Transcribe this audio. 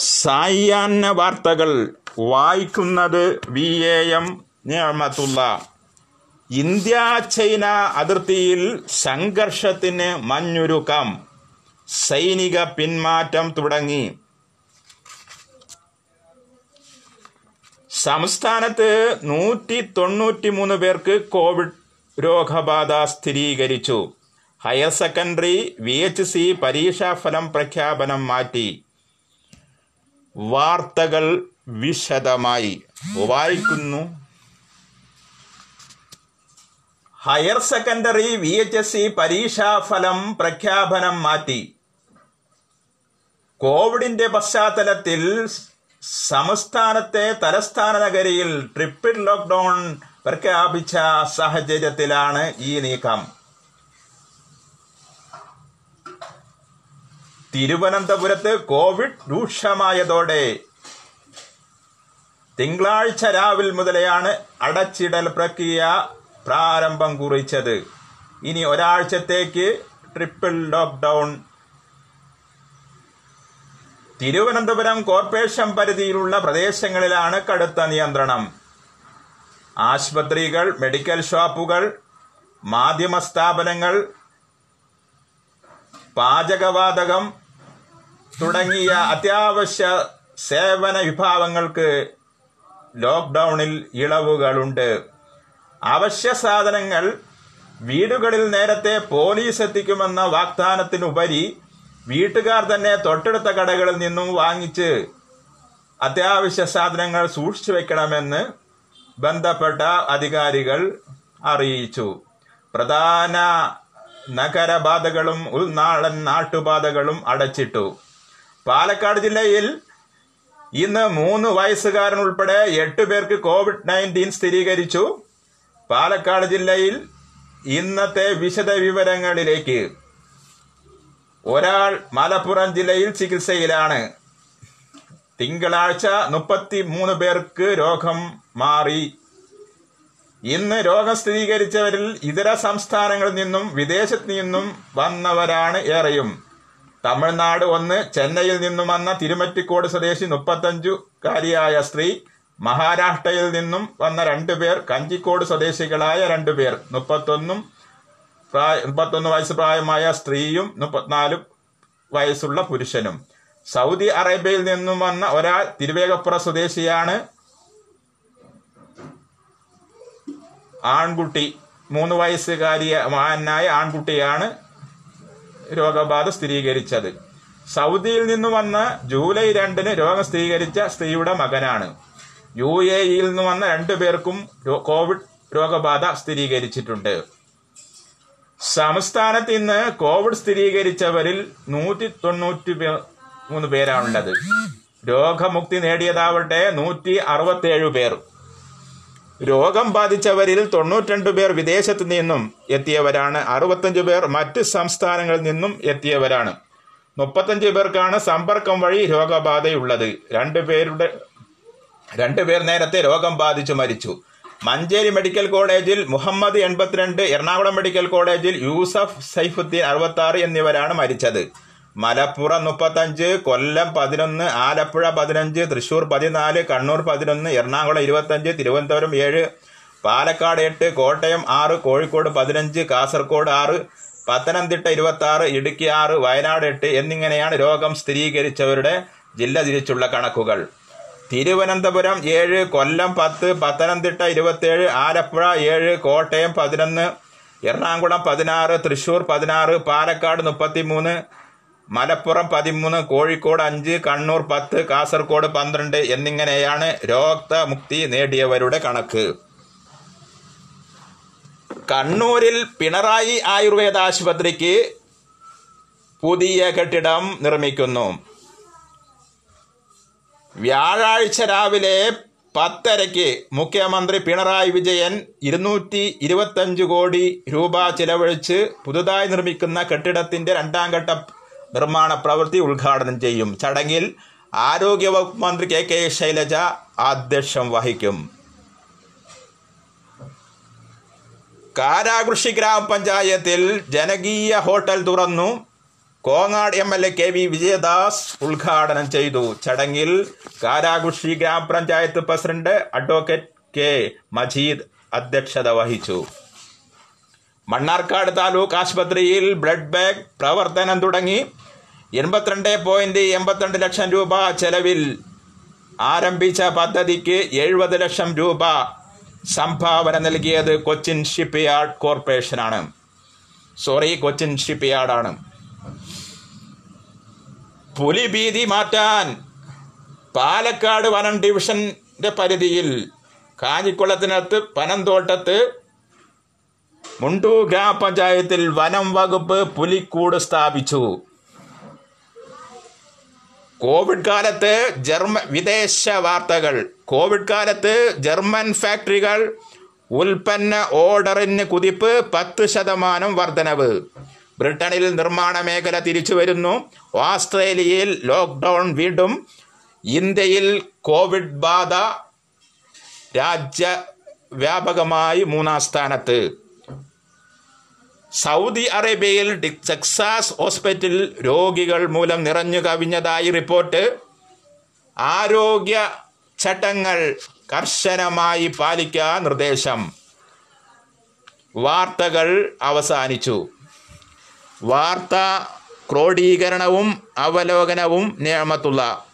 സായാഹ്ന വാർത്തകൾ വായിക്കുന്നത് വി എ എം നിയമത്തുള്ള ഇന്ത്യ ചൈന അതിർത്തിയിൽ സംഘർഷത്തിന് മഞ്ഞുരുക്കം. സൈനിക പിന്മാറ്റം തുടങ്ങി. സംസ്ഥാനത്ത് നൂറ്റി തൊണ്ണൂറ്റി മൂന്ന് പേർക്ക് കോവിഡ് രോഗബാധ സ്ഥിരീകരിച്ചു. Higher secondary V H C പരീക്ഷാഫലം പ്രഖ്യാപനം മാറ്റി. വാർത്തകൾ വിശദമായി. വായിക്കുന്നു. Higher secondary V H S C പരീക്ഷാഫലം പ്രഖ്യാപനം മാറ്റി. കോവിഡിന്റെ പശ്ചാത്തലത്തിൽ സംസ്ഥാനത്തെ തലസ്ഥാന നഗരിയിൽ ട്രിപ്പിൾ ലോക്ക്ഡൌൺ പ്രഖ്യാപിച്ച സാഹചര്യത്തിലാണ് ഈ നീക്കം. തിരുവനന്തപുരത്ത് കോവിഡ് രൂക്ഷമായതോടെ തിങ്കളാഴ്ച രാവിലെ മുതലെയാണ് അടച്ചിടൽ പ്രക്രിയ പ്രാരംഭം കുറിച്ചത്. ഇനി ഒരാഴ്ചത്തേക്ക് ട്രിപ്പിൾ ലോക്ക്ഡൌൺ. തിരുവനന്തപുരം കോർപ്പറേഷൻ പരിധിയിലുള്ള പ്രദേശങ്ങളിലാണ് കടുത്ത നിയന്ത്രണം. ആശുപത്രികൾ മെഡിക്കൽ ഷോപ്പുകൾ മാധ്യമ സ്ഥാപനങ്ങൾ പാചകവാതകം തുടങ്ങിയ അത്യാവശ്യ സേവന വിഭാഗങ്ങൾക്ക് ലോക്ക്ഡൌണിൽ ഇളവുകളുണ്ട്. അവശ്യ സാധനങ്ങൾ വീടുകളിൽ നേരത്തെ പോലീസ് എത്തിക്കുമെന്ന വാഗ്ദാനത്തിനുപരി വീട്ടുകാർ തന്നെ തൊട്ടടുത്ത കടകളിൽ നിന്നും വാങ്ങിച്ച് അത്യാവശ്യ സാധനങ്ങൾ സൂക്ഷിച്ചു വെക്കണമെന്ന് ബന്ധപ്പെട്ട അധികാരികൾ അറിയിച്ചു. പ്രധാന നഗരബാധകളും ഉൾനാടൻ നാട്ടുപാതകളും അടച്ചിട്ടു. പാലക്കാട് ജില്ലയിൽ ഇന്ന് മൂന്ന് വയസ്സുകാരൻ ഉൾപ്പെടെ എട്ട് പേർക്ക് കോവിഡ് നയന്റീൻ സ്ഥിരീകരിച്ചു. പാലക്കാട് ജില്ലയിൽ ഇന്നത്തെ വിശദ വിവരങ്ങളിലേക്ക് ഒരാൾ മലപ്പുറം ജില്ലയിൽ ചികിത്സയിലാണ്. തിങ്കളാഴ്ച മുപ്പത്തി മൂന്ന് പേർക്ക് രോഗം മാറി. ഇന്ന് രോഗം സ്ഥിരീകരിച്ചവരിൽ ഇതര സംസ്ഥാനങ്ങളിൽ നിന്നും വിദേശത്ത് നിന്നും വന്നവരാണ് ഏറെയും. തമിഴ്നാട് ഒന്ന് ചെന്നൈയിൽ നിന്നും വന്ന തിരുമറ്റിക്കോട് സ്വദേശി മുപ്പത്തഞ്ചുകാരിയായ സ്ത്രീ മഹാരാഷ്ട്രയിൽ നിന്നും വന്ന രണ്ടുപേർ കഞ്ചിക്കോട് സ്വദേശികളായ രണ്ടുപേർ മുപ്പത്തൊന്നും പ്രായ മുപ്പത്തൊന്ന് വയസ്സ് പ്രായമായ സ്ത്രീയും മുപ്പത്തിനാല് വയസ്സുള്ള പുരുഷനും. സൗദി അറേബ്യയിൽ നിന്നും വന്ന ഒരാൾ തിരുവേഗപ്പുറ സ്വദേശിയാണ്. ആൺകുട്ടി മൂന്ന് വയസ്സുകാരിയായ ആൺകുട്ടിയാണ്. രോഗബാധ സ്ഥിരീകരിച്ചത്. സൗദിയിൽ നിന്ന് വന്ന ജൂലൈ രണ്ടിന് രോഗം സ്ഥിരീകരിച്ച സ്ത്രീയുടെ മകനാണ്. യു എ ഇയിൽ നിന്ന് വന്ന രണ്ടു പേർക്കും കോവിഡ് രോഗബാധ സ്ഥിരീകരിച്ചിട്ടുണ്ട്. സംസ്ഥാനത്ത് ഇന്ന് കോവിഡ് സ്ഥിരീകരിച്ചവരിൽ നൂറ്റി തൊണ്ണൂറ്റി മൂന്ന് പേരാണുള്ളത്. രോഗമുക്തി നേടിയതാവട്ടെ നൂറ്റി അറുപത്തേഴ് പേർ. രോഗം ബാധിച്ചവരിൽ തൊണ്ണൂറ്റിരണ്ട് പേർ വിദേശത്തു നിന്നും എത്തിയവരാണ്. അറുപത്തഞ്ച് പേർ മറ്റ് സംസ്ഥാനങ്ങളിൽ നിന്നും എത്തിയവരാണ്. മുപ്പത്തഞ്ച് പേർക്കാണ് സമ്പർക്കം വഴി രോഗബാധയുള്ളത്. രണ്ടുപേരുടെ രണ്ടുപേർ നേരത്തെ രോഗം ബാധിച്ചു മരിച്ചു. മഞ്ചേരി മെഡിക്കൽ കോളേജിൽ മുഹമ്മദ് എൺപത്തിരണ്ട് എറണാകുളം മെഡിക്കൽ കോളേജിൽ യൂസഫ് സൈഫുദ്ദീൻ അറുപത്തി എന്നിവരാണ് മരിച്ചത്. മലപ്പുറം മുപ്പത്തഞ്ച് കൊല്ലം പതിനൊന്ന് ആലപ്പുഴ പതിനഞ്ച് തൃശൂർ പതിനാല് കണ്ണൂർ പതിനൊന്ന് എറണാകുളം ഇരുപത്തഞ്ച് തിരുവനന്തപുരം ഏഴ് പാലക്കാട് എട്ട് കോട്ടയം ആറ് കോഴിക്കോട് പതിനഞ്ച് കാസർഗോഡ് ആറ് പത്തനംതിട്ട ഇരുപത്തി ആറ് ഇടുക്കി ആറ് വയനാട് എട്ട് എന്നിങ്ങനെയാണ് രോഗം സ്ഥിരീകരിച്ചവരുടെ ജില്ല തിരിച്ചുള്ള കണക്കുകൾ. തിരുവനന്തപുരം ഏഴ് കൊല്ലം പത്ത് പത്തനംതിട്ട ഇരുപത്തേഴ് ആലപ്പുഴ ഏഴ് കോട്ടയം പതിനൊന്ന് എറണാകുളം പതിനാറ് തൃശൂർ പതിനാറ് പാലക്കാട് മുപ്പത്തിമൂന്ന് മലപ്പുറം പതിമൂന്ന് കോഴിക്കോട് അഞ്ച് കണ്ണൂർ പത്ത് കാസർഗോഡ് പന്ത്രണ്ട് എന്നിങ്ങനെയാണ് രോഗമുക്തി നേടിയവരുടെ കണക്ക്. കണ്ണൂരിൽ പിണറായി ആയുർവേദ ആശുപത്രിക്ക് പുതിയ കെട്ടിടം നിർമ്മിക്കുന്നു. വ്യാഴാഴ്ച രാവിലെ പത്തരയ്ക്ക് മുഖ്യമന്ത്രി പിണറായി വിജയൻ ഇരുന്നൂറ്റി ഇരുപത്തഞ്ച് കോടി രൂപ ചിലവഴിച്ച് പുതുതായി നിർമ്മിക്കുന്ന കെട്ടിടത്തിന്റെ രണ്ടാം ഘട്ട നിർമ്മാണ പ്രവൃത്തി ഉദ്ഘാടനം ചെയ്യും. ചടങ്ങിൽ ആരോഗ്യവകുപ്പ് മന്ത്രി കെ കെ ശൈലജ അധ്യക്ഷം വഹിക്കും. കാരാകൃഷി ഗ്രാമപഞ്ചായത്തിൽ ജനകീയ ഹോട്ടൽ തുറന്നു. Kongad M L A K V Vijayadas ഉദ്ഘാടനം ചെയ്തു. ചടങ്ങിൽ കാരാകൃഷി ഗ്രാമപഞ്ചായത്ത് പ്രസിഡന്റ് അഡ്വക്കേറ്റ് കെ മജീദ് അധ്യക്ഷത വഹിച്ചു. മണ്ണാർക്കാട് താലൂക്ക് ആശുപത്രിയിൽ ബ്ലഡ് ബാങ്ക് പ്രവർത്തനം തുടങ്ങി. എൺപത്തിരണ്ട് പോയിന്റ് എൺപത്തിരണ്ട് ലക്ഷം രൂപ ചെലവിൽ ആരംഭിച്ച പദ്ധതിക്ക് എഴുപത് ലക്ഷം രൂപ സംഭാവന നൽകിയത് കൊച്ചിൻ ഷിപ്പ് യാർഡ് കോർപ്പറേഷനാണ്. സോറി കൊച്ചിൻ ഷിപ്പ് യാർഡാണ് പുലിഭീതി മാറ്റാൻ പാലക്കാട് വനം ഡിവിഷന്റെ പരിധിയിൽ കാഞ്ഞിക്കുളത്തിനകത്ത് പനന്തോട്ടത്ത് മുണ്ടു ഗ്രാമപഞ്ചായത്തിൽ വനം വകുപ്പ് പുലിക്കൂട് സ്ഥാപിച്ചു. കോവിഡ് കാലത്ത് ജർമ്മ വിദേശ വാർത്തകൾ. കോവിഡ് കാലത്ത് ജർമ്മൻ ഫാക്ടറികൾ ഉൽപ്പന്ന ഓർഡറിന് കുതിപ്പ് പത്ത് ശതമാനം വർധനവ്. ബ്രിട്ടനിൽ നിർമ്മാണ മേഖല തിരിച്ചു വരുന്നു. ഓസ്ട്രേലിയയിൽ ലോക്ക്ഡൗൺ വീണ്ടും. ഇന്ത്യയിൽ കോവിഡ് ബാധ രാജ്യവ്യാപകമായി മൂന്നാം സ്ഥാനത്ത്. സൗദി അറേബ്യയിൽ ടെക്സാസ് ഹോസ്പിറ്റലിൽ രോഗികൾ മൂലം നിറഞ്ഞു കവിഞ്ഞതായി റിപ്പോർട്ട്. ആരോഗ്യ ചട്ടങ്ങൾ കർശനമായി പാലിക്കാൻ നിർദ്ദേശം. വാർത്തകൾ അവസാനിച്ചു. വാർത്ത ക്രോഡീകരണവും അവലോകനവും നിയമത്തുള്ള.